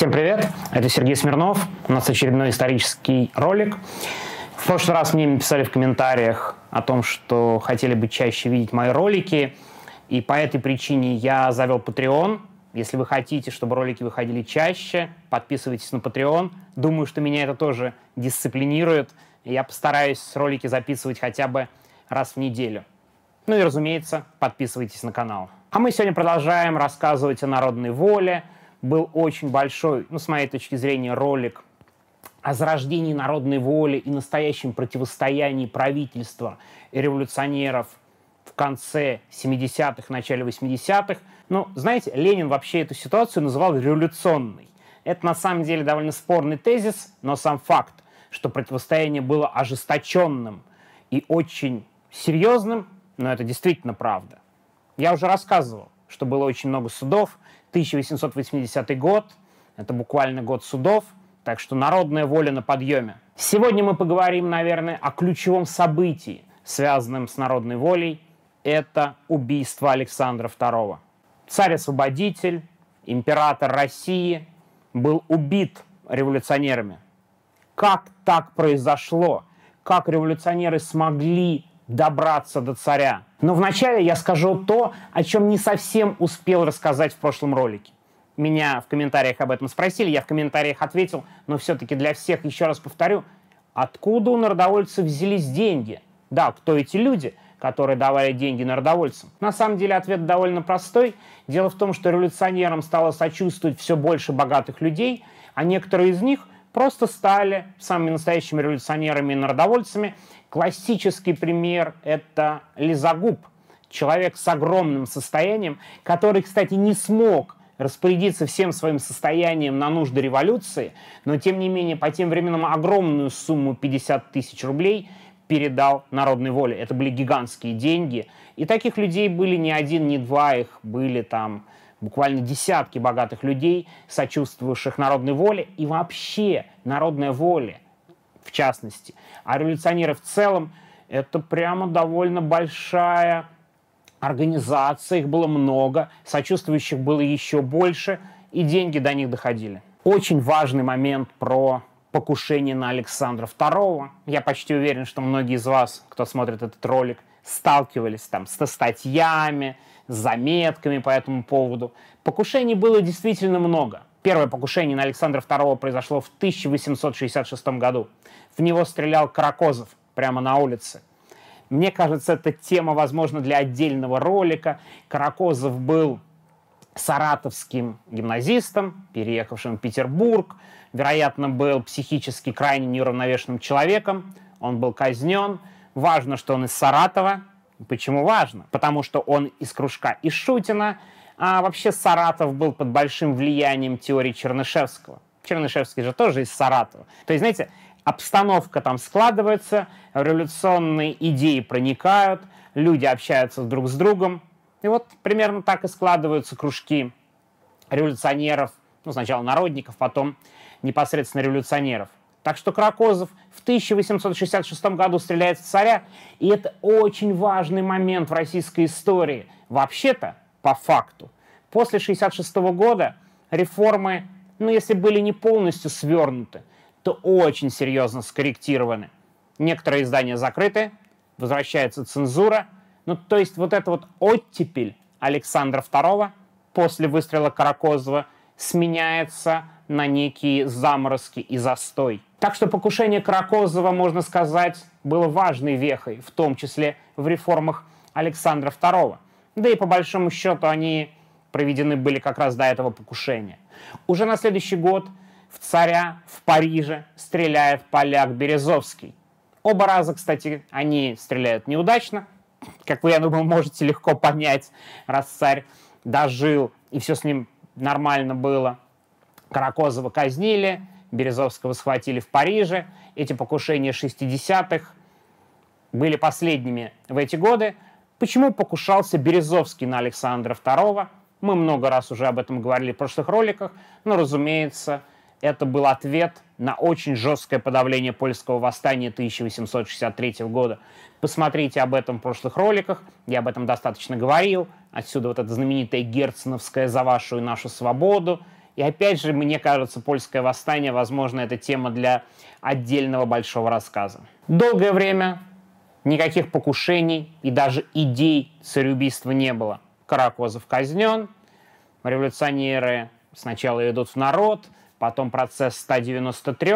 Всем привет, это Сергей Смирнов, у нас очередной исторический ролик. В прошлый раз мне написали в комментариях о том, что хотели бы чаще видеть мои ролики, и по этой причине я завел Patreon. Если вы хотите, чтобы ролики выходили чаще, подписывайтесь на Patreon. Думаю, что меня это тоже дисциплинирует. Я постараюсь ролики записывать хотя бы раз в неделю. Ну и, разумеется, подписывайтесь на канал. А мы сегодня продолжаем рассказывать о народной воле. Был очень большой, ну, с моей точки зрения, ролик о зарождении народной воли и настоящем противостоянии правительства и революционеров в конце 70-х, начале 80-х. Ну, знаете, Ленин вообще эту ситуацию называл революционной. Это на самом деле довольно спорный тезис, но сам факт, что противостояние было ожесточенным и очень серьезным, но это действительно правда. Я уже рассказывал, что было очень много судов. 1880 год, это буквально год судов, так что народная воля на подъеме. Сегодня мы поговорим, наверное, о ключевом событии, связанном с народной волей. Это убийство Александра II. Царь-освободитель, император России, был убит революционерами. Как так произошло? Как революционеры смогли добраться до царя. Но вначале я скажу то, о чем не совсем успел рассказать в прошлом ролике. Меня в комментариях об этом спросили, я в комментариях ответил, но все-таки для всех еще раз повторю, откуда у народовольцев взялись деньги? Да, кто эти люди, которые давали деньги народовольцам? На самом деле ответ довольно простой. Дело в том, что революционерам стало сочувствовать все больше богатых людей, а некоторые из них просто стали самыми настоящими революционерами и народовольцами Классический пример – это Лизагуб, человек с огромным состоянием, который, кстати, не смог распорядиться всем своим состоянием на нужды революции, но тем не менее по тем временам огромную сумму 50 тысяч рублей передал народной воле. Это были гигантские деньги. И таких людей были не один, не два, их были там буквально десятки богатых людей, сочувствовавших народной воле. И вообще народная воля – в частности, а революционеры в целом это прямо довольно большая организация, их было много, сочувствующих было еще больше, и деньги до них доходили. Очень важный момент про покушение на Александра II. Я почти уверен, что многие из вас, кто смотрит этот ролик, сталкивались там с статьями, с заметками по этому поводу. Покушений было действительно много. Первое покушение на Александра II произошло в 1866 году. В него стрелял Каракозов прямо на улице. Мне кажется, это тема, возможно, для отдельного ролика. Каракозов был саратовским гимназистом, переехавшим в Петербург. Вероятно, был психически крайне неуравновешенным человеком. Он был казнен. Важно, что он из Саратова. Почему важно? Потому что он из кружка Ишутина, а вообще Саратов был под большим влиянием теории Чернышевского. Чернышевский же тоже из Саратова. То есть, знаете, обстановка там складывается, революционные идеи проникают, люди общаются друг с другом. И вот примерно так и складываются кружки революционеров, ну, сначала народников, потом непосредственно революционеров. Так что Кракозов в 1866 году стреляет в царя, и это очень важный момент в российской истории. Вообще-то, по факту. После 1966 года реформы, ну, если были не полностью свернуты, то очень серьезно скорректированы. Некоторые издания закрыты, возвращается цензура. Ну, то есть вот эта вот оттепель Александра II после выстрела Каракозова сменяется на некие заморозки и застой. Так что покушение Каракозова, можно сказать, было важной вехой, в том числе в реформах Александра II. Да и по большому счету они проведены были как раз до этого покушения. Уже на следующий год в царя в Париже стреляет поляк Березовский. Оба раза, кстати, они стреляют неудачно. Как вы, я думаю, можете легко понять, раз царь дожил и все с ним нормально было. Каракозова казнили, Березовского схватили в Париже. Эти покушения 60-х были последними в эти годы. Почему покушался Березовский на Александра II? Мы много раз уже об этом говорили в прошлых роликах, но, разумеется, это был ответ на очень жесткое подавление польского восстания 1863 года. Посмотрите об этом в прошлых роликах, я об этом достаточно говорил. Отсюда вот эта знаменитая герценовская «За вашу и нашу свободу» И опять же, мне кажется, польское восстание, возможно, это тема для отдельного большого рассказа. Долгое время никаких покушений и даже идей цареубийства не было. Каракозов казнен, революционеры сначала идут в народ, потом процесс 193.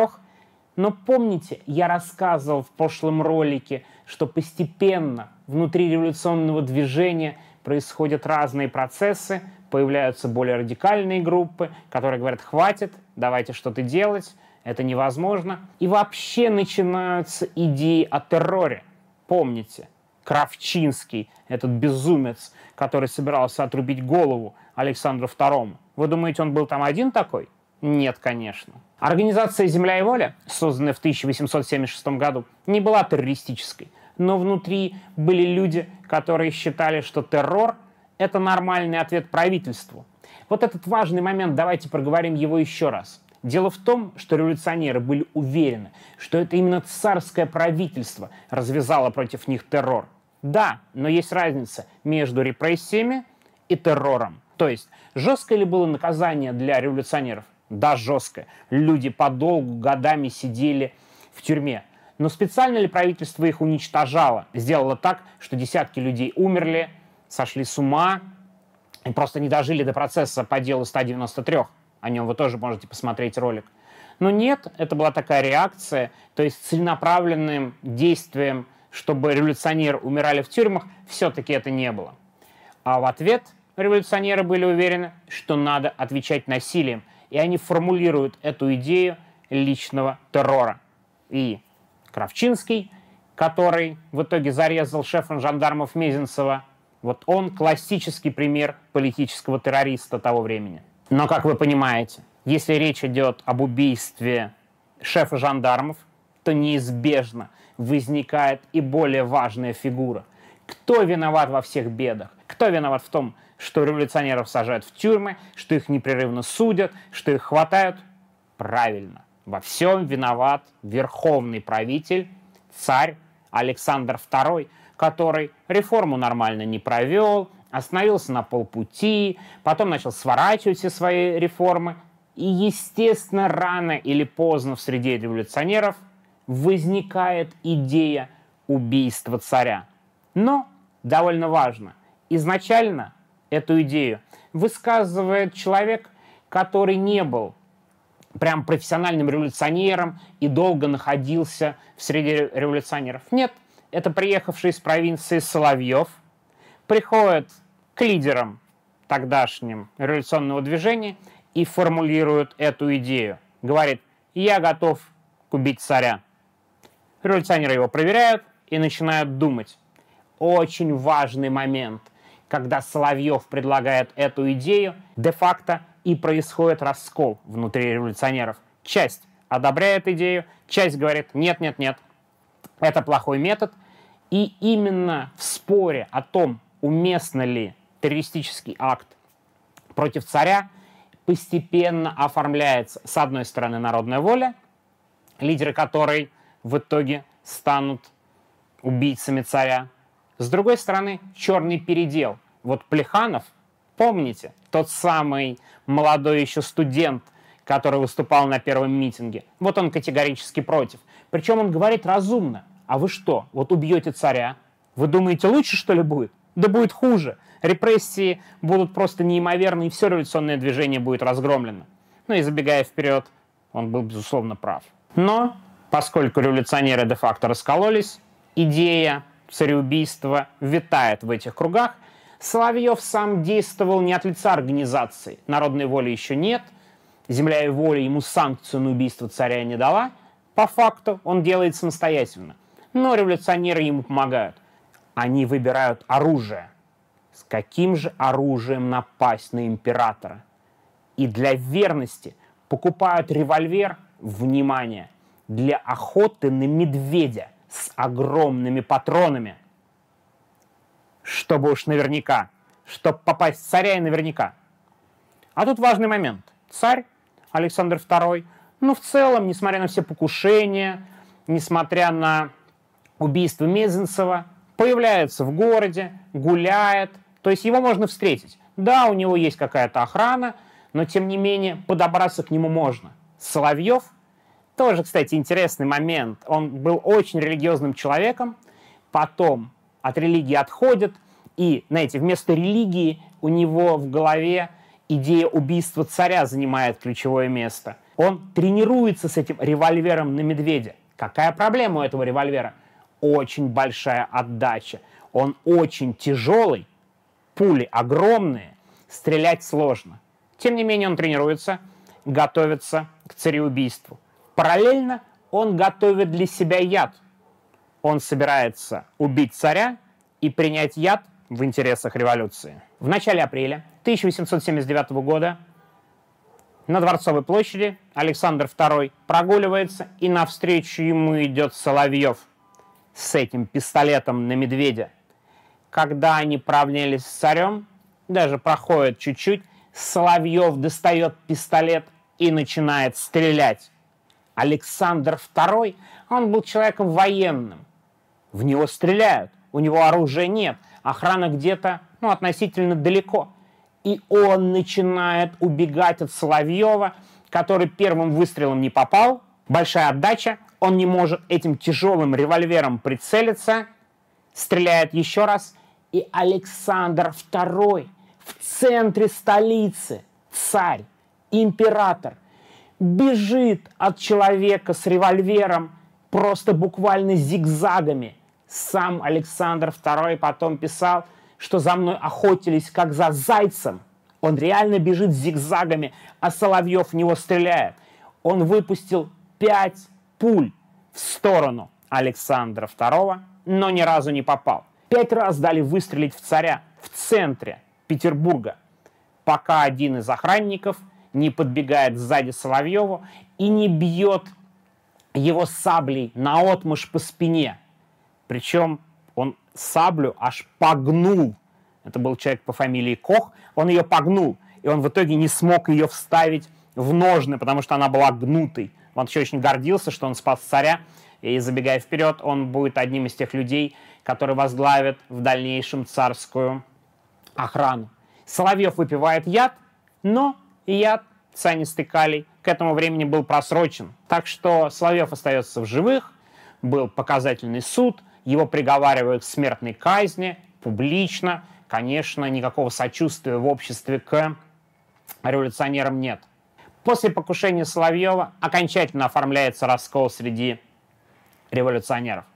Но помните, я рассказывал в прошлом ролике, что постепенно внутри революционного движения происходят разные процессы, появляются более радикальные группы, которые говорят, хватит, давайте что-то делать, это невозможно. И вообще начинаются идеи о терроре. Помните, Кравчинский, этот безумец, который собирался отрубить голову Александру II. Вы думаете, он был там один такой? Нет, конечно. Организация «Земля и воля», созданная в 1876 году, не была террористической, но внутри были люди, которые считали, что террор – это нормальный ответ правительству. Вот этот важный момент, давайте проговорим его еще раз. Дело в том, что революционеры были уверены, что это именно царское правительство развязало против них террор. Да, но есть разница между репрессиями и террором. То есть, жесткое ли было наказание для революционеров? Да, жесткое. Люди подолгу, годами сидели в тюрьме. Но специально ли правительство их уничтожало? Сделало так, что десятки людей умерли, сошли с ума и просто не дожили до процесса по делу 193. О нем вы тоже можете посмотреть ролик. Но нет, это была такая реакция, то есть целенаправленным действием, чтобы революционеры умирали в тюрьмах, все-таки это не было. А в ответ революционеры были уверены, что надо отвечать насилием, и они формулируют эту идею личного террора. И Кравчинский, который в итоге зарезал шефа жандармов Мезенцева, вот он классический пример политического террориста того времени. Но, как вы понимаете, если речь идет об убийстве шефа жандармов, то неизбежно возникает и более важная фигура. Кто виноват во всех бедах? Кто виноват в том, что революционеров сажают в тюрьмы, что их непрерывно судят, что их хватают? Правильно. Во всем виноват верховный правитель, царь Александр II, который реформу нормально не провел, остановился на полпути, потом начал сворачивать все свои реформы. И, естественно, рано или поздно в среде революционеров возникает идея убийства царя. Но, довольно важно, изначально эту идею высказывает человек, который не был прям профессиональным революционером и долго находился в среде революционеров. Нет, это приехавший из провинции Соловьев, приходит к лидерам тогдашним революционного движения и формулирует эту идею. Говорит, я готов убить царя. Революционеры его проверяют и начинают думать. Очень важный момент, когда Соловьев предлагает эту идею, де-факто и происходит раскол внутри революционеров. Часть одобряет идею, часть говорит нет-нет-нет, это плохой метод. И именно в споре о том, уместно ли террористический акт против царя, постепенно оформляется, с одной стороны, народная воля, лидеры которой в итоге станут убийцами царя, с другой стороны, черный передел. Вот Плеханов, помните, тот самый молодой еще студент, который выступал на первом митинге. Вот он категорически против. Причем он говорит разумно. А вы что, вот убьете царя? Вы думаете, лучше что ли будет? Да будет хуже. Репрессии будут просто неимоверны, и все революционное движение будет разгромлено. Ну и забегая вперед, он был, безусловно, прав. Но, поскольку революционеры де-факто раскололись, идея цареубийства витает в этих кругах, Соловьев сам действовал не от лица организации. Народной воли еще нет. Земля и воля ему санкцию на убийство царя не дала. По факту он делает самостоятельно. Но революционеры ему помогают. Они выбирают оружие. С каким же оружием напасть на императора? И для верности покупают револьвер, внимание, для охоты на медведя с огромными патронами – чтобы уж наверняка, чтобы попасть в царя и наверняка. А тут важный момент. Царь Александр II, ну в целом, несмотря на все покушения, несмотря на убийство Мезенцева, появляется в городе, гуляет, то есть его можно встретить. Да, у него есть какая-то охрана, но тем не менее подобраться к нему можно. Соловьев тоже, кстати, интересный момент. Он был очень религиозным человеком, потом от религии отходит, и, знаете, вместо религии у него в голове идея убийства царя занимает ключевое место. Он тренируется с этим револьвером на медведя. Какая проблема у этого револьвера? Очень большая отдача. Он очень тяжелый, пули огромные, стрелять сложно. Тем не менее он тренируется, готовится к цареубийству. Параллельно он готовит для себя яд. Он собирается убить царя и принять яд в интересах революции. В начале апреля 1879 года на Дворцовой площади Александр II прогуливается, и навстречу ему идет Соловьев с этим пистолетом на медведя. Когда они правнялись с царем, даже проходит чуть-чуть, Соловьев достает пистолет и начинает стрелять. Александр II, он был человеком военным. В него стреляют, у него оружия нет, охрана где-то ну, относительно далеко. И он начинает убегать от Соловьева, который первым выстрелом не попал. Большая отдача, он не может этим тяжелым револьвером прицелиться, стреляет еще раз, и Александр II в центре столицы, царь, император, бежит от человека с револьвером просто буквально зигзагами. Сам Александр II потом писал, что за мной охотились как за зайцем. Он реально бежит зигзагами, а Соловьев в него стреляет. Он выпустил пять пуль в сторону Александра II, но ни разу не попал. Пять раз дали выстрелить в царя в центре Петербурга, пока один из охранников не подбегает сзади Соловьеву и не бьет его саблей на отмышь по спине. Причем он саблю аж погнул. Это был человек по фамилии Кох. Он ее погнул, и он в итоге не смог ее вставить в ножны, потому что она была гнутой. Он еще очень гордился, что он спас царя, и забегая вперед, он будет одним из тех людей, который возглавит в дальнейшем царскую охрану. Соловьев выпивает яд, но яд цианистый калий к этому времени был просрочен. Так что Соловьев остается в живых, был показательный суд, его приговаривают к смертной казни публично. Конечно, никакого сочувствия в обществе к революционерам нет. После покушения Соловьева окончательно оформляется раскол среди революционеров.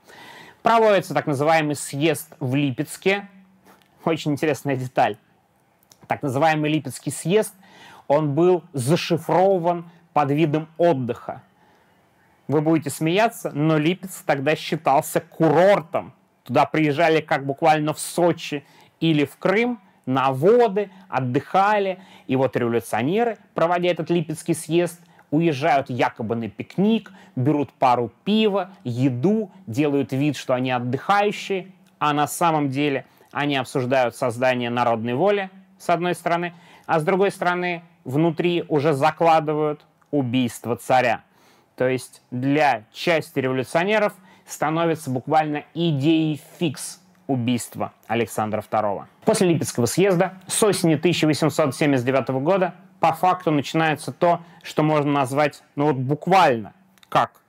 Проводится так называемый съезд в Липецке. Очень интересная деталь. Так называемый Липецкий съезд, он был зашифрован под видом отдыха. Вы будете смеяться, но Липецк тогда считался курортом. Туда приезжали как буквально в Сочи или в Крым на воды, отдыхали. И вот революционеры, проводя этот Липецкий съезд, уезжают якобы на пикник, берут пару пива, еду, делают вид, что они отдыхающие, а на самом деле они обсуждают создание народной воли, с одной стороны, а с другой стороны, внутри уже закладывают убийство царя. То есть для части революционеров становится буквально идеей фикс убийства Александра II. После Липецкого съезда с осени 1879 года по факту начинается то, что можно назвать, ну вот буквально, как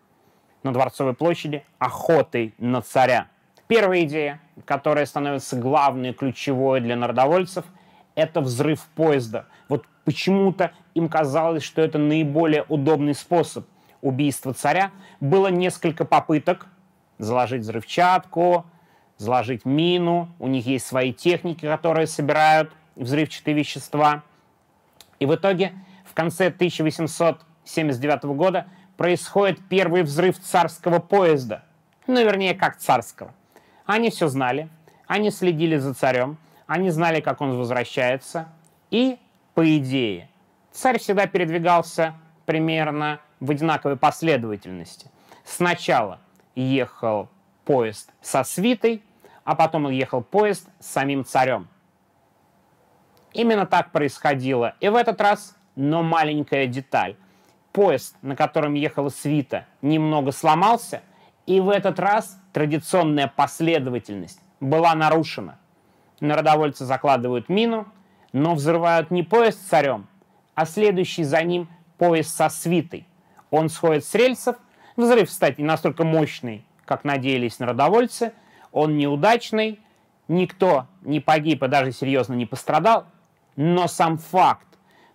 на Дворцовой площади, охотой на царя. Первая идея, которая становится главной, ключевой для народовольцев, это взрыв поезда. Вот почему-то им казалось, что это наиболее удобный способ убийства царя. Было несколько попыток заложить взрывчатку, заложить мину. У них есть свои техники, которые собирают взрывчатые вещества. И в итоге в конце 1879 года происходит первый взрыв царского поезда. Ну, вернее, как царского. Они все знали, они следили за царем, они знали, как он возвращается. И, по идее, царь всегда передвигался примерно в одинаковой последовательности. Сначала ехал поезд со свитой, а потом ехал поезд с самим царем. Именно так происходило и в этот раз, но маленькая деталь. Поезд, на котором ехала свита, немного сломался, и в этот раз традиционная последовательность была нарушена. Народовольцы закладывают мину, но взрывают не поезд с царем, а следующий за ним поезд со свитой. Он сходит с рельсов, взрыв, кстати, не настолько мощный, как надеялись народовольцы, он неудачный, никто не погиб и даже серьезно не пострадал, но сам факт,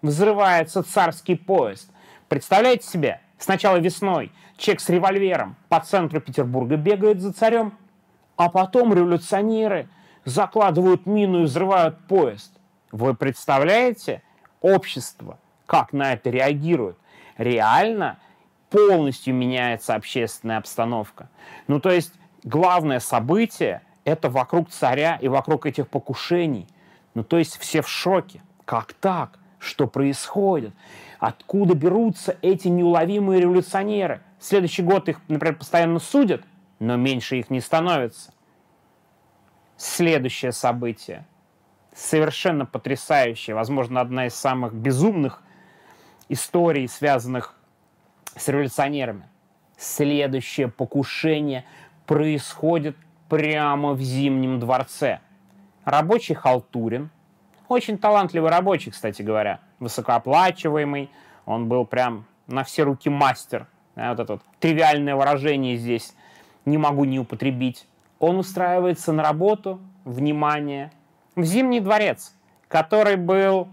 взрывается царский поезд. Представляете себе, сначала весной человек с револьвером по центру Петербурга бегает за царем, а потом революционеры закладывают мину и взрывают поезд. Вы представляете общество, как на это реагирует? Реально полностью меняется общественная обстановка. Ну, то есть главное событие – это вокруг царя и вокруг этих покушений. Ну, то есть все в шоке. Как так? Что происходит? Откуда берутся эти неуловимые революционеры? Следующий год их, например, постоянно судят, но меньше их не становится. Следующее событие. Совершенно потрясающее, возможно, одна из самых безумных историй, связанных с революционерами. Следующее покушение происходит прямо в Зимнем дворце. Рабочий Халтурин, очень талантливый рабочий, кстати говоря, высокооплачиваемый, он был прям на все руки мастер. Вот это вот тривиальное выражение здесь не могу не употребить. Он устраивается на работу, внимание, в Зимний дворец, который был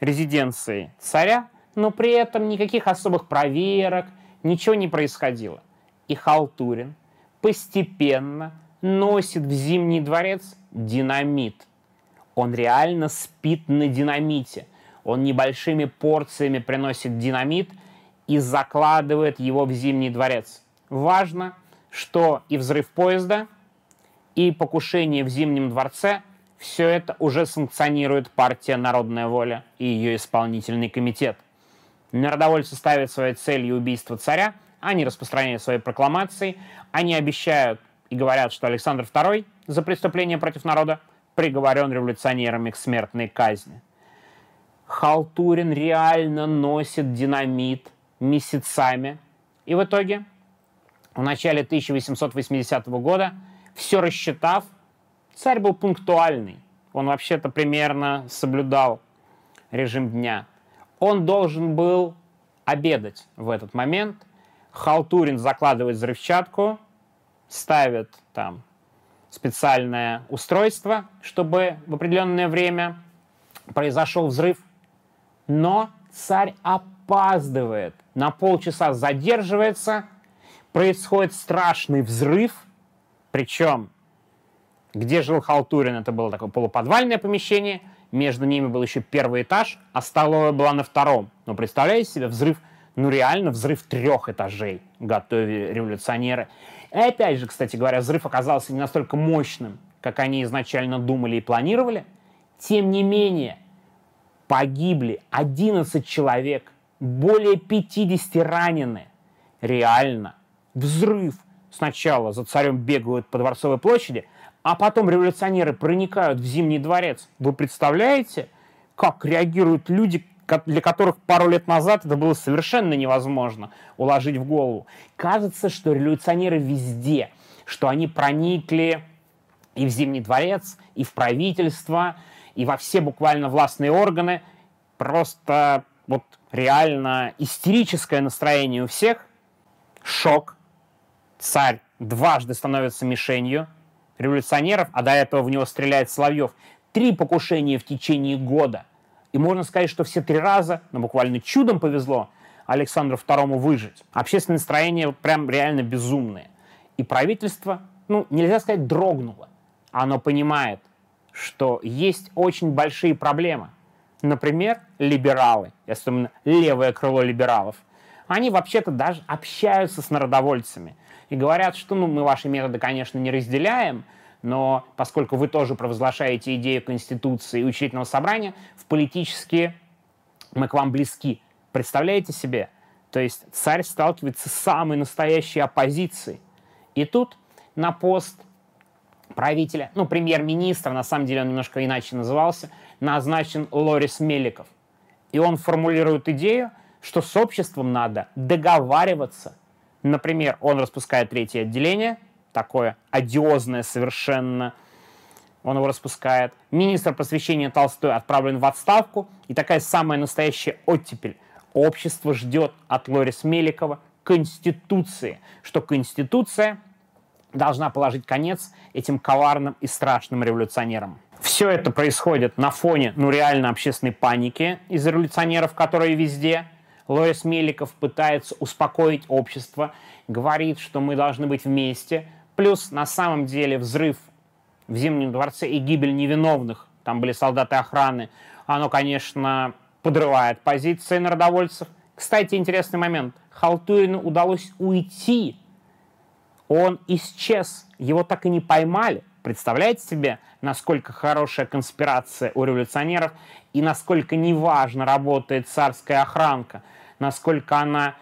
резиденцией царя, но при этом никаких особых проверок, ничего не происходило. И Халтурин постепенно носит в Зимний дворец динамит. Он реально спит на динамите. Он небольшими порциями приносит динамит и закладывает его в Зимний дворец. Важно, что и взрыв поезда, и покушение в Зимнем дворце – все это уже санкционирует партия «Народная воля» и ее исполнительный комитет. Народовольцы ставят своей целью убийство царя, они распространяют свои прокламации, они обещают и говорят, что Александр II за преступление против народа приговорен революционерами к смертной казни. Халтурин реально носит динамит месяцами. И в итоге, в начале 1880 года, все рассчитав, Царь был пунктуальный. Он вообще-то примерно соблюдал режим дня. Он должен был обедать в этот момент. Халтурин закладывает взрывчатку, ставит там специальное устройство, чтобы в определенное время произошел взрыв. Но царь опаздывает, на полчаса задерживается, происходит страшный взрыв, причем где жил Халтурин, это было такое полуподвальное помещение, между ними был еще первый этаж, а столовая была на втором. Но представляете себе взрыв, ну реально взрыв трех этажей готовили революционеры. И опять же, кстати говоря, взрыв оказался не настолько мощным, как они изначально думали и планировали. Тем не менее, погибли 11 человек, более 50 ранены. Реально. Взрыв. Сначала за царем бегают по Дворцовой площади, а потом революционеры проникают в Зимний дворец. Вы представляете, как реагируют люди, для которых пару лет назад это было совершенно невозможно уложить в голову. Кажется, что революционеры везде, что они проникли и в Зимний дворец, и в правительство, и во все буквально властные органы. Просто вот реально истерическое настроение у всех. Шок. Царь дважды становится мишенью – революционеров, а до этого в него стреляет Соловьев, три покушения в течение года. И можно сказать, что все три раза, ну буквально чудом повезло Александру II выжить. Общественное настроение прям реально безумное. И правительство, ну, нельзя сказать, дрогнуло. Оно понимает, что есть очень большие проблемы. Например, либералы, особенно левое крыло либералов, они вообще-то даже общаются с народовольцами – и говорят, что ну, мы ваши методы, конечно, не разделяем, но поскольку вы тоже провозглашаете идею Конституции и учредительного собрания, в политически мы к вам близки. Представляете себе? То есть царь сталкивается с самой настоящей оппозицией. И тут на пост правителя, ну, премьер-министра, на самом деле он немножко иначе назывался, назначен Лорис Меликов. И он формулирует идею, что с обществом надо договариваться – Например, он распускает третье отделение, такое одиозное совершенно, он его распускает. Министр просвещения Толстой отправлен в отставку. И такая самая настоящая оттепель. Общество ждет от Лорис Меликова Конституции, что Конституция должна положить конец этим коварным и страшным революционерам. Все это происходит на фоне, ну, реально общественной паники из революционеров, которые везде. Лорис Меликов пытается успокоить общество, говорит, что мы должны быть вместе. Плюс на самом деле взрыв в Зимнем дворце и гибель невиновных, там были солдаты охраны, оно, конечно, подрывает позиции народовольцев. Кстати, интересный момент. Халтурину удалось уйти. Он исчез. Его так и не поймали. Представляете себе, насколько хорошая конспирация у революционеров и насколько неважно работает царская охранка, насколько она,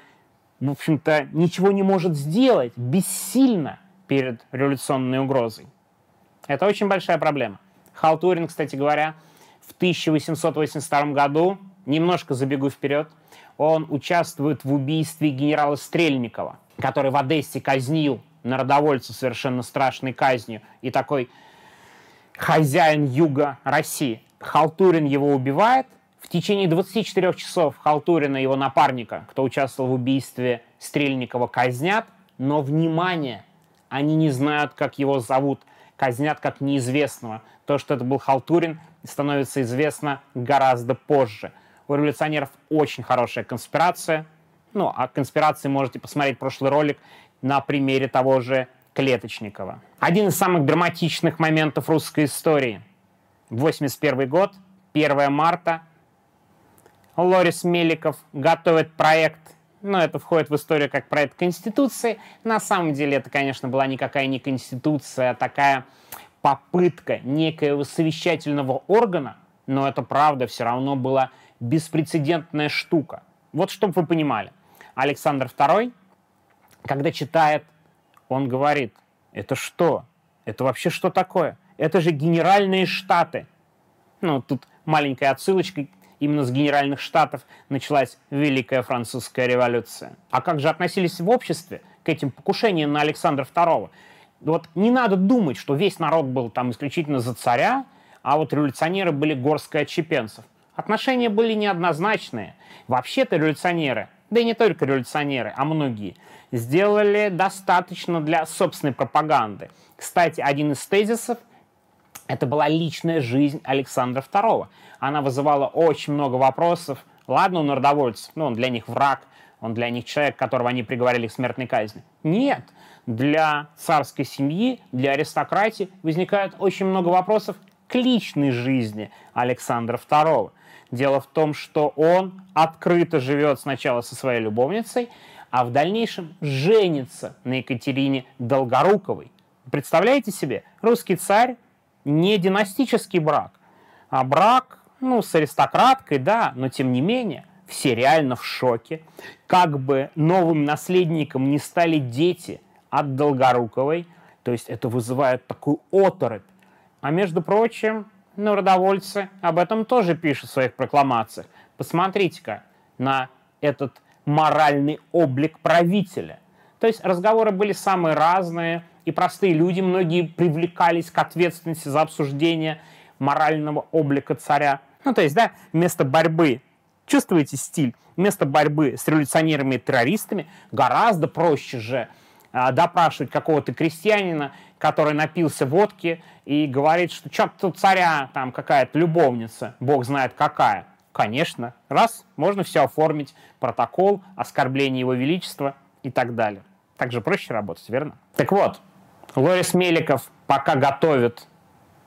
в общем-то, ничего не может сделать, бессильно перед революционной угрозой. Это очень большая проблема. Халтурин, кстати говоря, в 1882 году, немножко забегу вперед, он участвует в убийстве генерала Стрельникова, который в Одессе казнил народовольца совершенно страшной казнью и такой хозяин юга России. Халтурин его убивает. В течение 24 часов Халтурина и его напарника, кто участвовал в убийстве Стрельникова, казнят. Но, внимание, они не знают, как его зовут. Казнят как неизвестного. То, что это был Халтурин, становится известно гораздо позже. У революционеров очень хорошая конспирация. Ну, о конспирации можете посмотреть прошлый ролик на примере того же Клеточникова. Один из самых драматичных моментов русской истории. 81 год, 1 марта. Лорис Меликов готовит проект, ну, это входит в историю как проект Конституции. На самом деле это, конечно, была никакая не Конституция, а такая попытка некоего совещательного органа, но это правда все равно была беспрецедентная штука. Вот чтобы вы понимали. Александр II когда читает, он говорит, это что? Это вообще что такое? Это же генеральные штаты. Ну, тут маленькая отсылочка. Именно с генеральных штатов началась Великая Французская революция. А как же относились в обществе к этим покушениям на Александра II? Вот не надо думать, что весь народ был там исключительно за царя, а вот революционеры были горсткой отщепенцев. Отношения были неоднозначные. Вообще-то революционеры, да и не только революционеры, а многие, сделали достаточно для собственной пропаганды. Кстати, один из тезисов это была личная жизнь Александра II. Она вызывала очень много вопросов. Ладно, у народовольцев, ну, он для них враг, он для них человек, которого они приговорили к смертной казни. Нет, для царской семьи, для аристократии возникает очень много вопросов к личной жизни Александра II. Дело в том, что он открыто живет сначала со своей любовницей, а в дальнейшем женится на Екатерине Долгоруковой. Представляете себе, русский царь не династический брак, а брак ну, с аристократкой, да, но тем не менее, все реально в шоке. Как бы новым наследником не стали дети от Долгоруковой, то есть это вызывает такую оторопь. А между прочим, народовольцы об этом тоже пишут в своих прокламациях. Посмотрите-ка на этот моральный облик правителя. То есть разговоры были самые разные, и простые люди, многие привлекались к ответственности за обсуждение морального облика царя. Ну, то есть, да, вместо борьбы, чувствуете стиль, вместо борьбы с революционерами и террористами гораздо проще же а, допрашивать какого-то крестьянина, который напился водки и говорит, что что-то царя там какая-то любовница, бог знает какая. Конечно, раз, можно все оформить, протокол, оскорбление его величества и так далее. Так же проще работать, верно? Так вот, Лорис Меликов пока готовит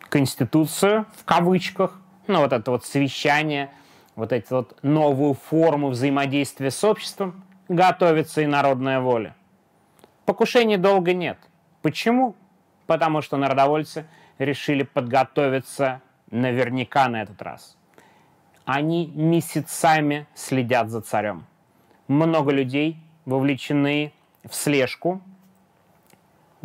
Конституцию, в кавычках, ну вот это вот совещание, вот эти вот новую форму взаимодействия с обществом, готовится и народная воля. Покушений долго нет. Почему? Потому что народовольцы решили подготовиться наверняка на этот раз – они месяцами следят за царем. Много людей вовлечены в слежку.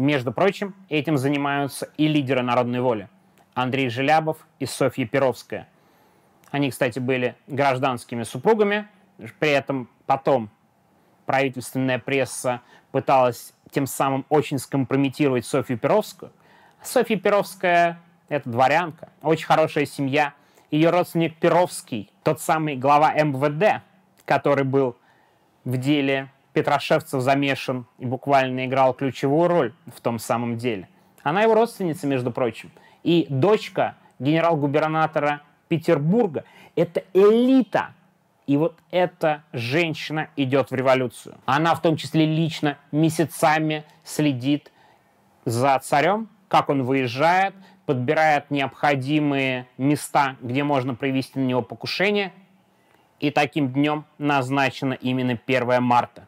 Между прочим, этим занимаются и лидеры народной воли. Андрей Желябов и Софья Перовская. Они, кстати, были гражданскими супругами. При этом потом правительственная пресса пыталась тем самым очень скомпрометировать Софью Перовскую. Софья Перовская это дворянка, очень хорошая семья. Ее родственник Перовский, тот самый глава МВД, который был в деле Петрошевцев замешан и буквально играл ключевую роль в том самом деле. Она его родственница, между прочим. И дочка генерал-губернатора Петербурга. Это элита. И вот эта женщина идет в революцию. Она в том числе лично месяцами следит за царем, как он выезжает, подбирает необходимые места, где можно провести на него покушение. И таким днем назначено именно 1 марта.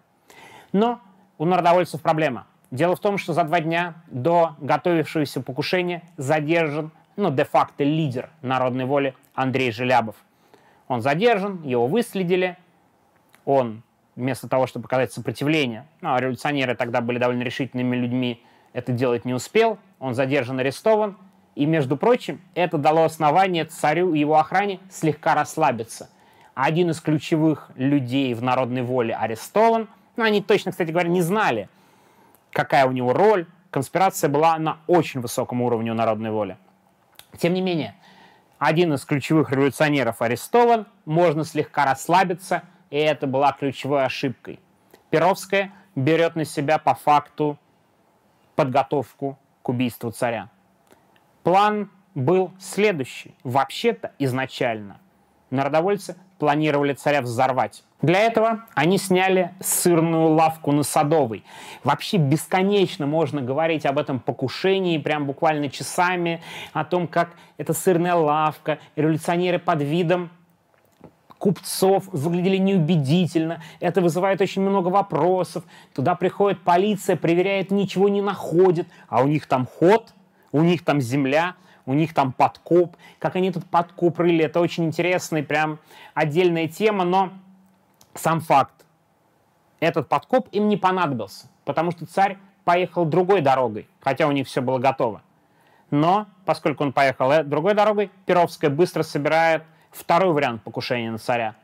Но у народовольцев проблема. Дело в том, что за два дня до готовившегося покушения задержан, ну, де-факто лидер народной воли Андрей Желябов. Он задержан, его выследили, он вместо того, чтобы показать сопротивление, ну, а революционеры тогда были довольно решительными людьми, это делать не успел, он задержан, арестован, и, между прочим, это дало основание царю и его охране слегка расслабиться. Один из ключевых людей в народной воле арестован, но они точно, кстати говоря, не знали, какая у него роль. Конспирация была на очень высоком уровне у народной воли. Тем не менее, один из ключевых революционеров арестован, можно слегка расслабиться, и это была ключевой ошибкой. Перовская берет на себя по факту подготовку к убийству царя. План был следующий. Вообще-то изначально народовольцы планировали царя взорвать. Для этого они сняли сырную лавку на Садовой. Вообще бесконечно можно говорить об этом покушении, прям буквально часами, о том, как эта сырная лавка, революционеры под видом купцов выглядели неубедительно. Это вызывает очень много вопросов. Туда приходит полиция, проверяет, ничего не находит. А у них там ход, у них там земля, у них там подкоп. Как они этот подкоп рыли, это очень интересная, прям отдельная тема, но сам факт. Этот подкоп им не понадобился, потому что царь поехал другой дорогой, хотя у них все было готово. Но, поскольку он поехал э, другой дорогой, Перовская быстро собирает второй вариант покушения на царя.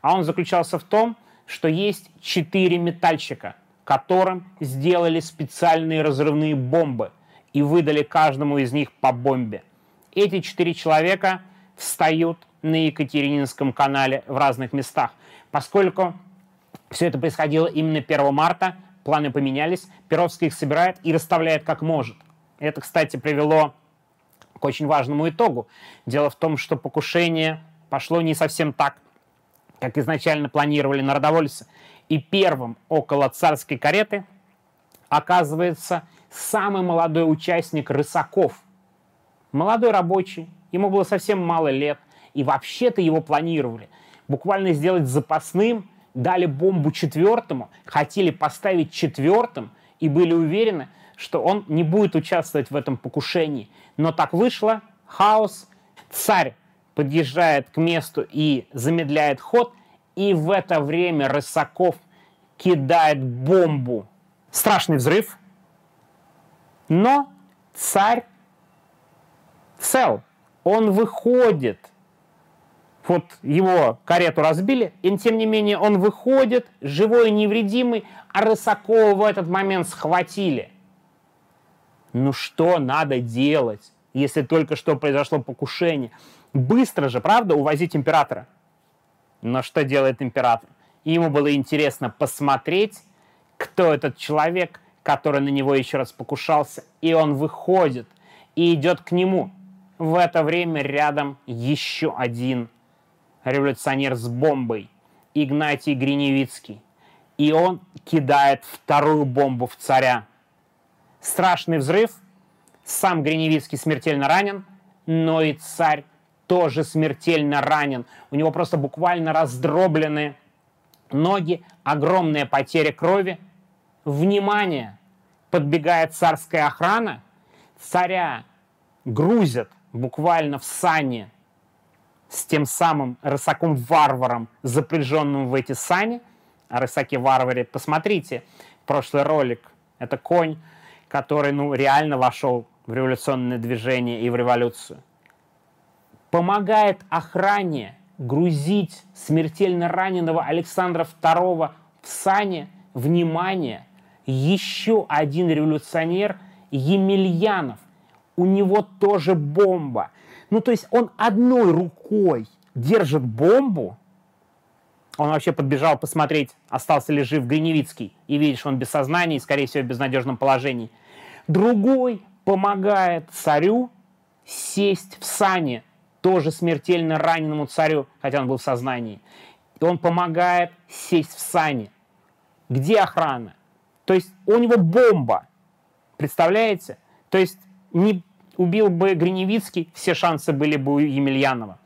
А он заключался в том, что есть четыре метальщика, которым сделали специальные разрывные бомбы и выдали каждому из них по бомбе. Эти четыре человека встают на Екатерининском канале в разных местах. Поскольку все это происходило именно 1 марта, планы поменялись, Перовский их собирает и расставляет как может. Это, кстати, привело к очень важному итогу. Дело в том, что покушение пошло не совсем так, как изначально планировали народовольцы. И первым около царской кареты оказывается самый молодой участник Рысаков. Молодой рабочий, ему было совсем мало лет, и вообще-то его планировали буквально сделать запасным, дали бомбу четвертому, хотели поставить четвертым и были уверены, что он не будет участвовать в этом покушении. Но так вышло, хаос, царь подъезжает к месту и замедляет ход, и в это время Рысаков кидает бомбу. Страшный взрыв, но царь цел. Он выходит. Вот его карету разбили, и тем не менее он выходит, живой и невредимый, а Рысакова в этот момент схватили. Ну что надо делать, если только что произошло покушение? Быстро же, правда, увозить императора. Но что делает император? Ему было интересно посмотреть, кто этот человек, который на него еще раз покушался. И он выходит и идет к нему. В это время рядом еще один революционер с бомбой, Игнатий Гриневицкий. И он кидает вторую бомбу в царя. Страшный взрыв, сам Гриневицкий смертельно ранен, но и царь тоже смертельно ранен. У него просто буквально раздроблены ноги, огромная потеря крови. Внимание! Подбегает царская охрана, царя грузят буквально в сане с тем самым рысаком-варваром, запряженным в эти сани. О рысаке-варваре посмотрите прошлый ролик. Это конь, который ну, реально вошел в революционное движение и в революцию помогает охране грузить смертельно раненого Александра II в сане, внимание, еще один революционер Емельянов. у него тоже бомба. Ну, то есть он одной рукой держит бомбу, он вообще подбежал посмотреть, остался ли жив Гриневицкий, и видишь, он без сознания и, скорее всего, в безнадежном положении. Другой помогает царю сесть в сани, тоже смертельно раненому царю, хотя он был в сознании. И он помогает сесть в сани. Где охрана? То есть у него бомба. Представляете? То есть не убил бы Гриневицкий, все шансы были бы у Емельянова.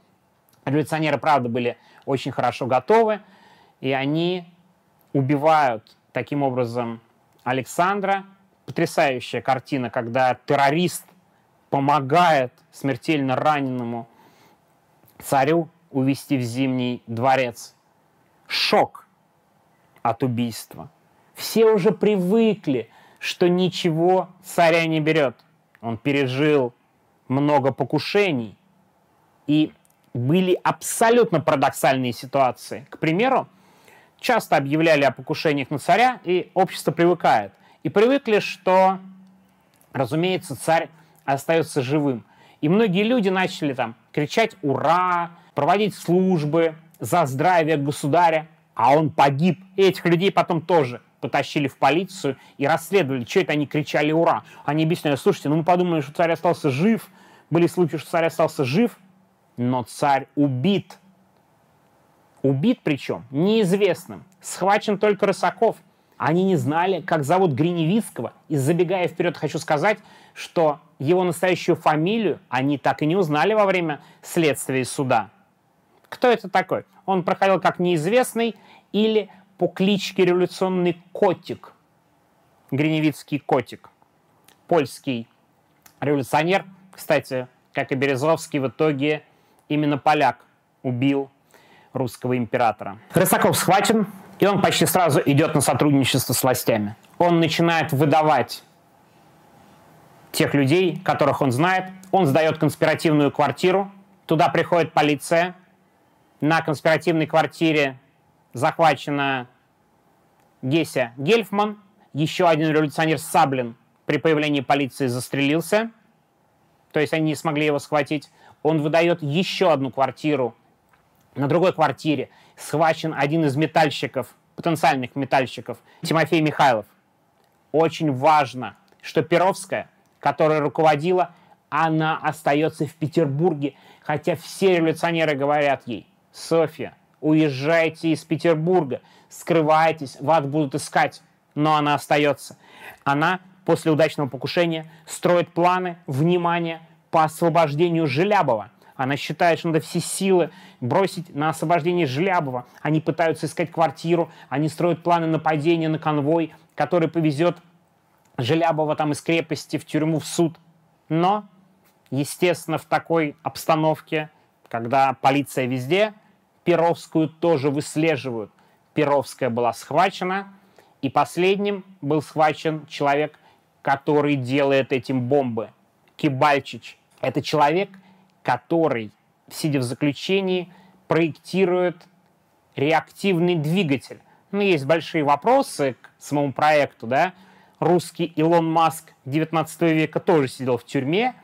Революционеры, правда, были очень хорошо готовы, и они убивают таким образом Александра. Потрясающая картина, когда террорист помогает смертельно раненому царю увести в Зимний дворец. Шок от убийства. Все уже привыкли, что ничего царя не берет. Он пережил много покушений. И были абсолютно парадоксальные ситуации. К примеру, часто объявляли о покушениях на царя, и общество привыкает. И привыкли, что, разумеется, царь остается живым. И многие люди начали там кричать «Ура!», проводить службы за здравие государя, а он погиб. И этих людей потом тоже потащили в полицию и расследовали, что это они кричали «Ура!». Они объясняли, слушайте, ну мы подумали, что царь остался жив, были случаи, что царь остался жив, но царь убит. Убит причем неизвестным. Схвачен только Рысаков. Они не знали, как зовут Гриневицкого. И забегая вперед, хочу сказать, что его настоящую фамилию они так и не узнали во время следствия и суда. Кто это такой? Он проходил как неизвестный или по кличке революционный котик. Гриневицкий котик. Польский революционер, кстати, как и Березовский, в итоге именно поляк убил русского императора. Рысаков схвачен, и он почти сразу идет на сотрудничество с властями. Он начинает выдавать тех людей, которых он знает. Он сдает конспиративную квартиру. Туда приходит полиция. На конспиративной квартире захвачена Геся Гельфман. Еще один революционер Саблин при появлении полиции застрелился. То есть они не смогли его схватить он выдает еще одну квартиру. На другой квартире схвачен один из метальщиков, потенциальных метальщиков, Тимофей Михайлов. Очень важно, что Перовская, которая руководила, она остается в Петербурге, хотя все революционеры говорят ей, Софья, уезжайте из Петербурга, скрывайтесь, вас будут искать, но она остается. Она после удачного покушения строит планы, внимание, по освобождению Желябова. Она считает, что надо все силы бросить на освобождение Желябова. Они пытаются искать квартиру, они строят планы нападения на конвой, который повезет Желябова там из крепости в тюрьму, в суд. Но, естественно, в такой обстановке, когда полиция везде, Перовскую тоже выслеживают. Перовская была схвачена, и последним был схвачен человек, который делает этим бомбы. Кибальчич. Это человек, который, сидя в заключении, проектирует реактивный двигатель. Ну, есть большие вопросы к самому проекту, да. Русский Илон Маск 19 века тоже сидел в тюрьме.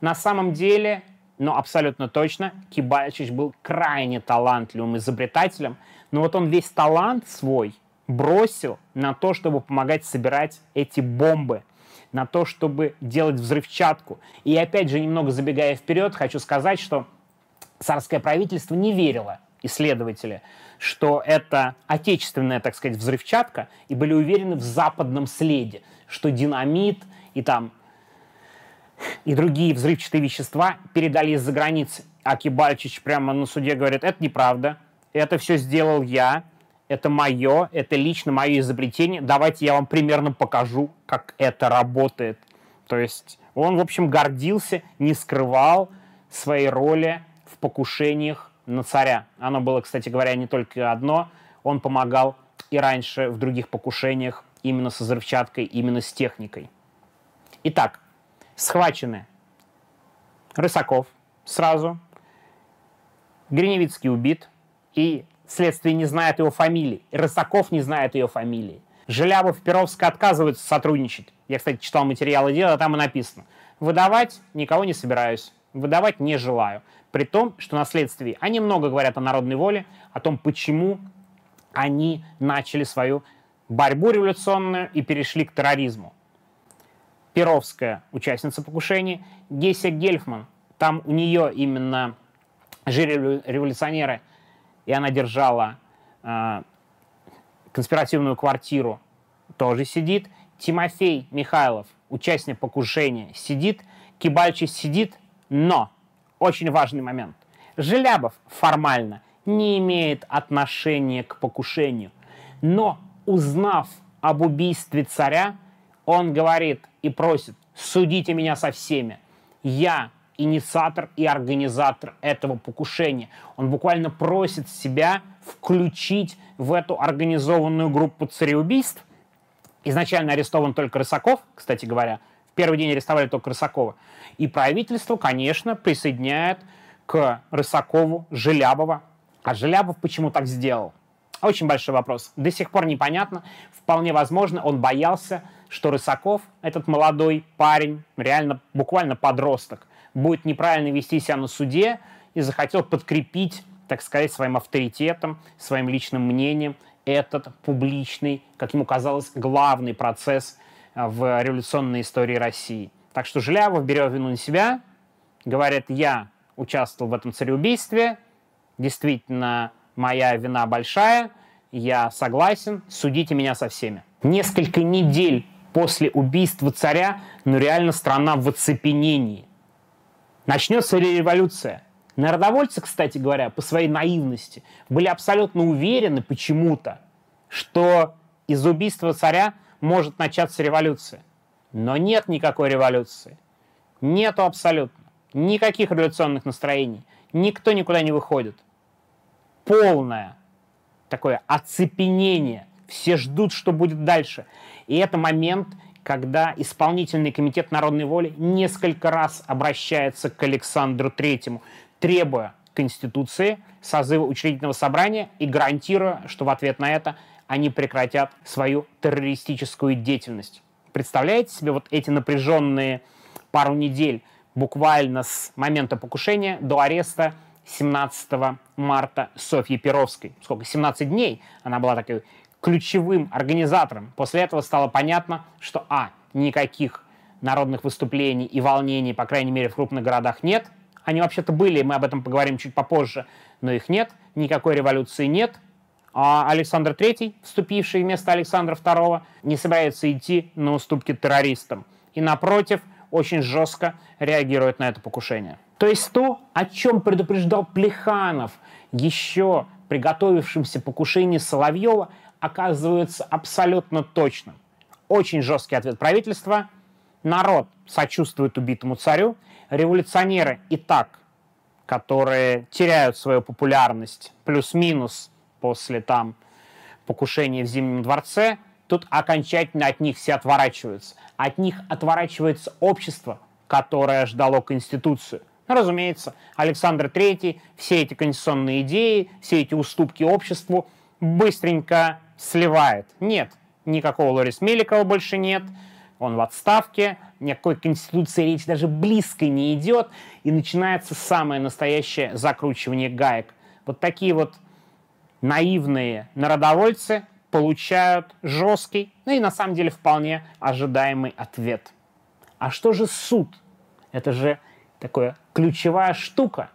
На самом деле, но абсолютно точно, Кибальчич был крайне талантливым изобретателем, но вот он весь талант свой бросил на то, чтобы помогать собирать эти бомбы – на то, чтобы делать взрывчатку. И опять же, немного забегая вперед, хочу сказать, что царское правительство не верило, исследователи, что это отечественная, так сказать, взрывчатка, и были уверены в западном следе, что динамит и там и другие взрывчатые вещества передали из-за границы. А Кибальчич прямо на суде говорит, это неправда, это все сделал я, это мое, это лично мое изобретение, давайте я вам примерно покажу, как это работает. То есть он, в общем, гордился, не скрывал своей роли в покушениях на царя. Оно было, кстати говоря, не только одно. Он помогал и раньше в других покушениях именно с взрывчаткой, именно с техникой. Итак, схвачены Рысаков сразу, Гриневицкий убит, и Следствие не знает его фамилии. Рысаков не знает ее фамилии. Желябов, Перовская отказываются сотрудничать. Я, кстати, читал материалы дела, там и написано. Выдавать никого не собираюсь, выдавать не желаю. При том, что на следствии они много говорят о народной воле, о том, почему они начали свою борьбу революционную и перешли к терроризму. Перовская участница покушения, Геся Гельфман, там у нее именно жили революционеры, и она держала э, конспиративную квартиру, тоже сидит. Тимофей Михайлов, участник покушения, сидит. Кибальчи сидит, но очень важный момент. Желябов формально не имеет отношения к покушению, но узнав об убийстве царя, он говорит и просит, судите меня со всеми. Я инициатор и организатор этого покушения. Он буквально просит себя включить в эту организованную группу цареубийств. Изначально арестован только Рысаков, кстати говоря. В первый день арестовали только Рысакова. И правительство, конечно, присоединяет к Рысакову Желябова. А Желябов почему так сделал? Очень большой вопрос. До сих пор непонятно. Вполне возможно, он боялся, что Рысаков, этот молодой парень, реально буквально подросток, будет неправильно вести себя на суде и захотел подкрепить, так сказать, своим авторитетом, своим личным мнением этот публичный, как ему казалось, главный процесс э, в революционной истории России. Так что Желябов берет вину на себя, говорит, я участвовал в этом цареубийстве, действительно, моя вина большая, я согласен, судите меня со всеми. Несколько недель после убийства царя, ну реально страна в оцепенении. Начнется ли революция? Народовольцы, кстати говоря, по своей наивности были абсолютно уверены почему-то, что из убийства царя может начаться революция. Но нет никакой революции. Нету абсолютно. Никаких революционных настроений. Никто никуда не выходит. Полное такое оцепенение. Все ждут, что будет дальше. И это момент, когда исполнительный комитет народной воли несколько раз обращается к Александру Третьему, требуя Конституции, созыва учредительного собрания и гарантируя, что в ответ на это они прекратят свою террористическую деятельность. Представляете себе вот эти напряженные пару недель буквально с момента покушения до ареста 17 марта Софьи Перовской. Сколько? 17 дней она была такой ключевым организатором. После этого стало понятно, что а, никаких народных выступлений и волнений, по крайней мере, в крупных городах нет. Они вообще-то были, мы об этом поговорим чуть попозже, но их нет. Никакой революции нет. А Александр III, вступивший вместо Александра II, не собирается идти на уступки террористам. И напротив, очень жестко реагирует на это покушение. То есть то, о чем предупреждал Плеханов еще приготовившимся покушение Соловьева, оказывается абсолютно точным. Очень жесткий ответ правительства. Народ сочувствует убитому царю. Революционеры и так, которые теряют свою популярность плюс-минус после там покушения в Зимнем дворце, тут окончательно от них все отворачиваются. От них отворачивается общество, которое ждало Конституцию. Ну, разумеется, Александр III все эти конституционные идеи, все эти уступки обществу быстренько сливает. Нет, никакого Лорис Меликова больше нет, он в отставке, никакой конституции речь даже близко не идет, и начинается самое настоящее закручивание гаек. Вот такие вот наивные народовольцы получают жесткий, ну и на самом деле вполне ожидаемый ответ. А что же суд? Это же такая ключевая штука.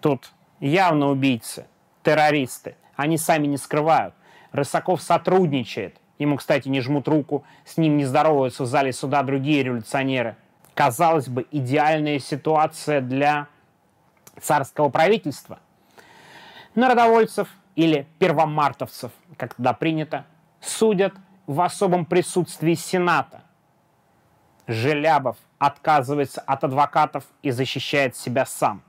Тут явно убийцы, террористы. Они сами не скрывают. Рысаков сотрудничает. Ему, кстати, не жмут руку, с ним не здороваются в зале суда другие революционеры. Казалось бы, идеальная ситуация для царского правительства. Народовольцев или первомартовцев, как тогда принято, судят в особом присутствии Сената. Желябов отказывается от адвокатов и защищает себя сам.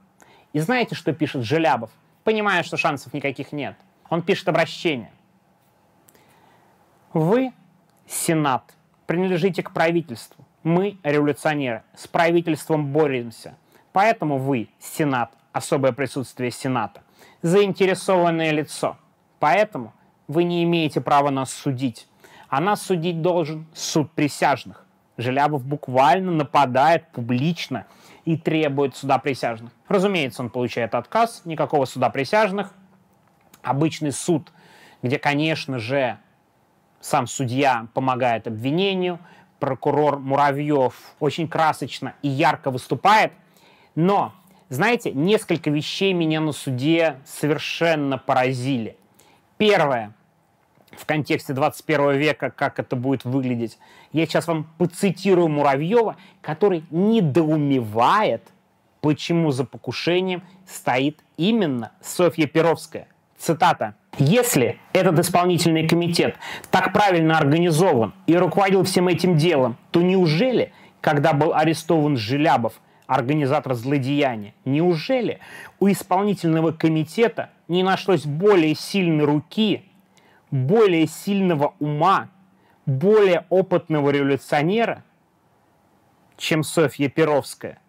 И знаете, что пишет Желябов, понимая, что шансов никаких нет? Он пишет обращение – вы, Сенат, принадлежите к правительству. Мы, революционеры, с правительством боремся. Поэтому вы, Сенат, особое присутствие Сената, заинтересованное лицо. Поэтому вы не имеете права нас судить. А нас судить должен суд присяжных. Желябов буквально нападает публично и требует суда присяжных. Разумеется, он получает отказ, никакого суда присяжных. Обычный суд, где, конечно же, сам судья помогает обвинению, прокурор Муравьев очень красочно и ярко выступает, но, знаете, несколько вещей меня на суде совершенно поразили. Первое, в контексте 21 века, как это будет выглядеть. Я сейчас вам поцитирую Муравьева, который недоумевает, почему за покушением стоит именно Софья Перовская. Цитата. Если этот исполнительный комитет так правильно организован и руководил всем этим делом, то неужели, когда был арестован Желябов, организатор злодеяния, неужели у исполнительного комитета не нашлось более сильной руки, более сильного ума, более опытного революционера, чем Софья Перовская?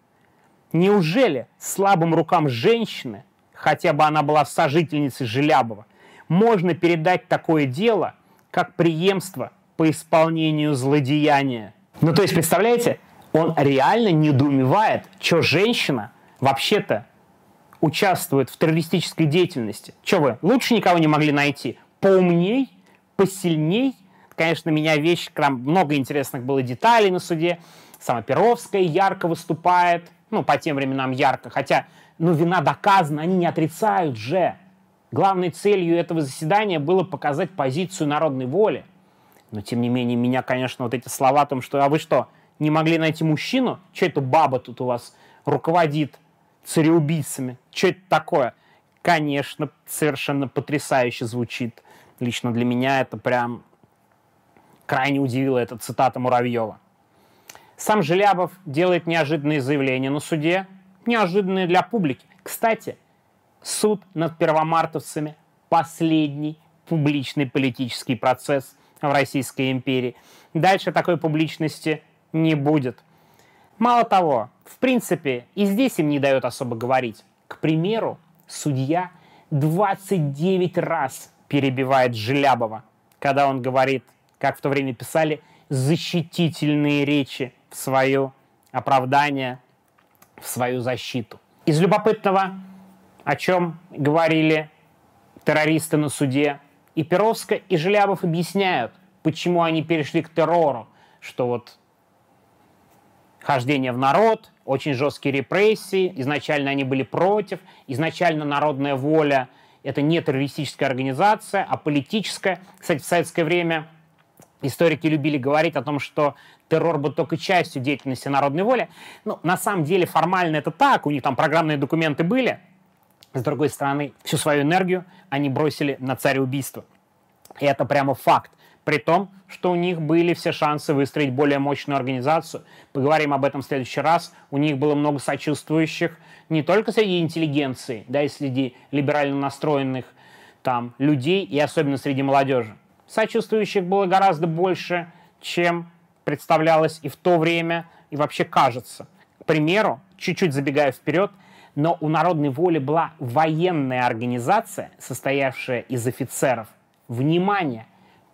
Неужели слабым рукам женщины, хотя бы она была сожительницей Желябова, можно передать такое дело, как преемство по исполнению злодеяния? Ну, то есть, представляете, он реально недоумевает, что женщина вообще-то участвует в террористической деятельности. Что вы, лучше никого не могли найти? Поумней, посильней? Конечно, меня вещь, там много интересных было деталей на суде. Сама Перовская ярко выступает, ну, по тем временам ярко, хотя, ну, вина доказана, они не отрицают же. Главной целью этого заседания было показать позицию народной воли. Но, тем не менее, меня, конечно, вот эти слова о том, что «а вы что, не могли найти мужчину? Что это баба тут у вас руководит цареубийцами? Что это такое? Конечно, совершенно потрясающе звучит. Лично для меня это прям крайне удивило эта цитата Муравьева. Сам Желябов делает неожиданные заявления на суде, неожиданные для публики. Кстати, суд над первомартовцами – последний публичный политический процесс в Российской империи. Дальше такой публичности не будет. Мало того, в принципе, и здесь им не дают особо говорить. К примеру, судья 29 раз перебивает Желябова, когда он говорит, как в то время писали, защитительные речи в свое оправдание, в свою защиту. Из любопытного, о чем говорили террористы на суде, и Перовска, и Желябов объясняют, почему они перешли к террору, что вот хождение в народ, очень жесткие репрессии. Изначально они были против. Изначально народная воля – это не террористическая организация, а политическая. Кстати, в советское время историки любили говорить о том, что террор был только частью деятельности народной воли. Ну, на самом деле формально это так, у них там программные документы были. С другой стороны, всю свою энергию они бросили на цареубийство. И это прямо факт при том, что у них были все шансы выстроить более мощную организацию. Поговорим об этом в следующий раз. У них было много сочувствующих не только среди интеллигенции, да, и среди либерально настроенных там людей, и особенно среди молодежи. Сочувствующих было гораздо больше, чем представлялось и в то время, и вообще кажется. К примеру, чуть-чуть забегая вперед, но у народной воли была военная организация, состоявшая из офицеров. Внимание!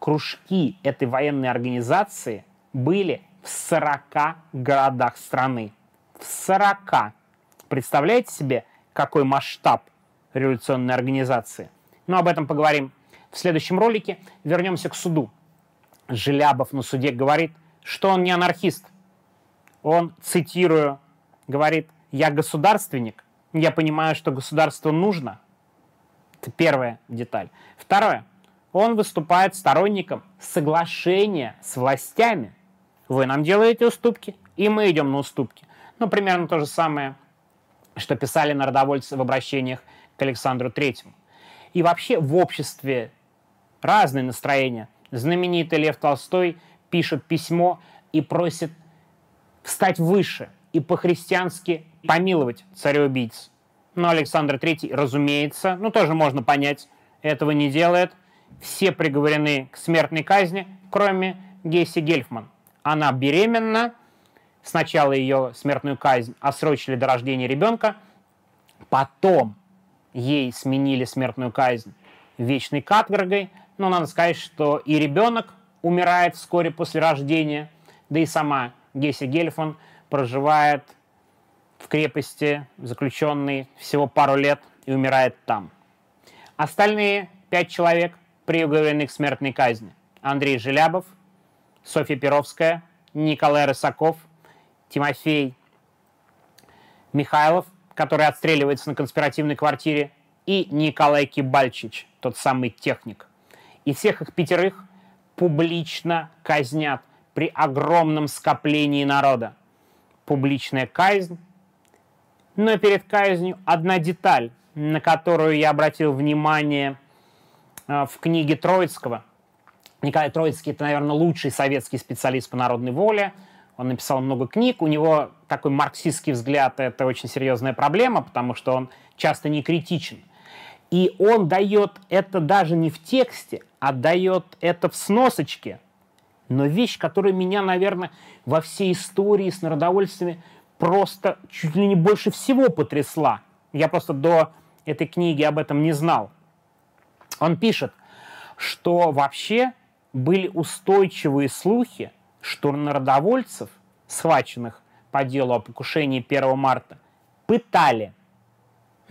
кружки этой военной организации были в 40 городах страны. В 40. Представляете себе, какой масштаб революционной организации? Но об этом поговорим в следующем ролике. Вернемся к суду. Желябов на суде говорит, что он не анархист. Он, цитирую, говорит, я государственник, я понимаю, что государству нужно. Это первая деталь. Второе, он выступает сторонником соглашения с властями. Вы нам делаете уступки, и мы идем на уступки. Ну, примерно то же самое, что писали народовольцы в обращениях к Александру Третьему. И вообще в обществе разные настроения. Знаменитый Лев Толстой пишет письмо и просит встать выше и по-христиански помиловать цареубийц. Но Александр Третий, разумеется, ну тоже можно понять, этого не делает, все приговорены к смертной казни, кроме Гесси Гельфман. Она беременна, сначала ее смертную казнь осрочили до рождения ребенка, потом ей сменили смертную казнь вечной каторгой, но надо сказать, что и ребенок умирает вскоре после рождения, да и сама Гесси Гельфон проживает в крепости, заключенный всего пару лет и умирает там. Остальные пять человек приговорены к смертной казни. Андрей Желябов, Софья Перовская, Николай Рысаков, Тимофей Михайлов, который отстреливается на конспиративной квартире, и Николай Кибальчич, тот самый техник. И всех их пятерых публично казнят при огромном скоплении народа. Публичная казнь. Но перед казнью одна деталь, на которую я обратил внимание э, в книге Троицкого. Николай Троицкий – это, наверное, лучший советский специалист по народной воле. Он написал много книг. У него такой марксистский взгляд – это очень серьезная проблема, потому что он часто не критичен. И он дает это даже не в тексте, а дает это в сносочке. Но вещь, которая меня, наверное, во всей истории с народовольствами просто чуть ли не больше всего потрясла. Я просто до этой книги об этом не знал. Он пишет, что вообще были устойчивые слухи, что народовольцев, схваченных по делу о покушении 1 марта, пытали –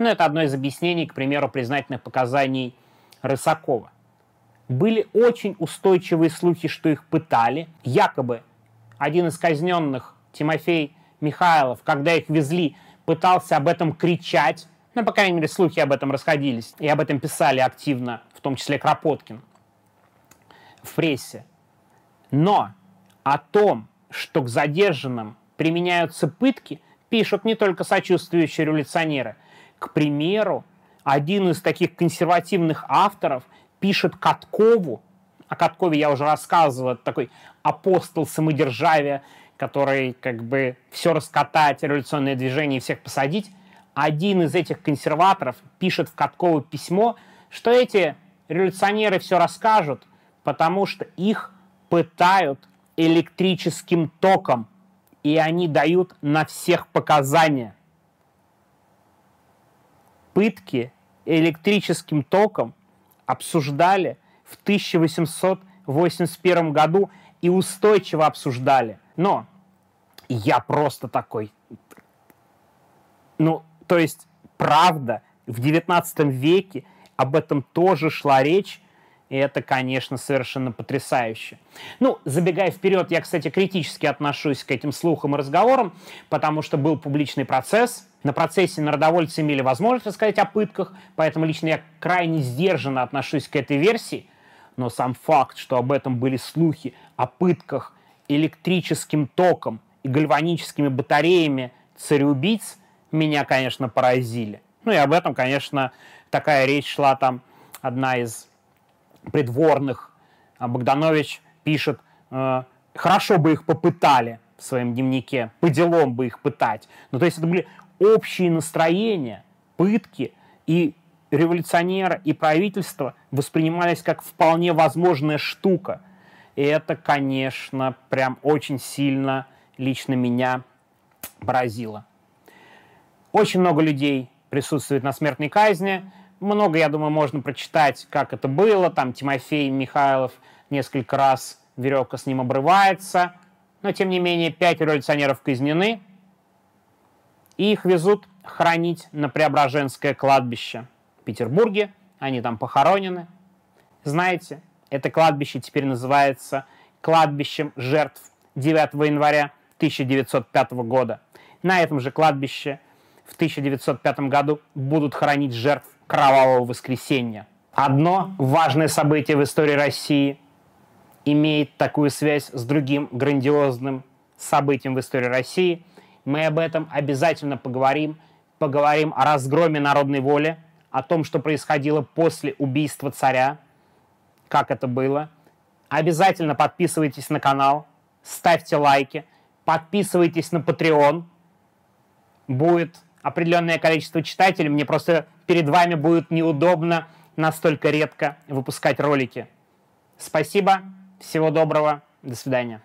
ну, это одно из объяснений, к примеру, признательных показаний Рысакова. Были очень устойчивые слухи, что их пытали. Якобы один из казненных, Тимофей Михайлов, когда их везли, пытался об этом кричать. Ну, по крайней мере, слухи об этом расходились. И об этом писали активно, в том числе Кропоткин в прессе. Но о том, что к задержанным применяются пытки, пишут не только сочувствующие революционеры – к примеру, один из таких консервативных авторов пишет Каткову, о Каткове я уже рассказывал, это такой апостол самодержавия, который как бы все раскатать, революционное движение и всех посадить. Один из этих консерваторов пишет в Каткову письмо, что эти революционеры все расскажут, потому что их пытают электрическим током, и они дают на всех показания – пытки электрическим током обсуждали в 1881 году и устойчиво обсуждали. Но я просто такой... Ну, то есть, правда, в 19 веке об этом тоже шла речь, и это, конечно, совершенно потрясающе. Ну, забегая вперед, я, кстати, критически отношусь к этим слухам и разговорам, потому что был публичный процесс. На процессе народовольцы имели возможность рассказать о пытках, поэтому лично я крайне сдержанно отношусь к этой версии. Но сам факт, что об этом были слухи о пытках электрическим током и гальваническими батареями цареубийц, меня, конечно, поразили. Ну и об этом, конечно, такая речь шла там одна из придворных. А Богданович пишет, э, хорошо бы их попытали в своем дневнике, по делам бы их пытать. Ну, то есть это были общие настроения, пытки, и революционеры, и правительство воспринимались как вполне возможная штука. И это, конечно, прям очень сильно лично меня поразило. Очень много людей присутствует на смертной казни. Много, я думаю, можно прочитать, как это было. Там Тимофей Михайлов несколько раз веревка с ним обрывается. Но, тем не менее, пять революционеров казнены. И их везут хранить на Преображенское кладбище в Петербурге. Они там похоронены. Знаете, это кладбище теперь называется кладбищем жертв 9 января 1905 года. На этом же кладбище в 1905 году будут хоронить жертв кровавого воскресенья. Одно важное событие в истории России имеет такую связь с другим грандиозным событием в истории России. Мы об этом обязательно поговорим. Поговорим о разгроме народной воли, о том, что происходило после убийства царя, как это было. Обязательно подписывайтесь на канал, ставьте лайки, подписывайтесь на Patreon. Будет определенное количество читателей. Мне просто перед вами будет неудобно настолько редко выпускать ролики. Спасибо, всего доброго, до свидания.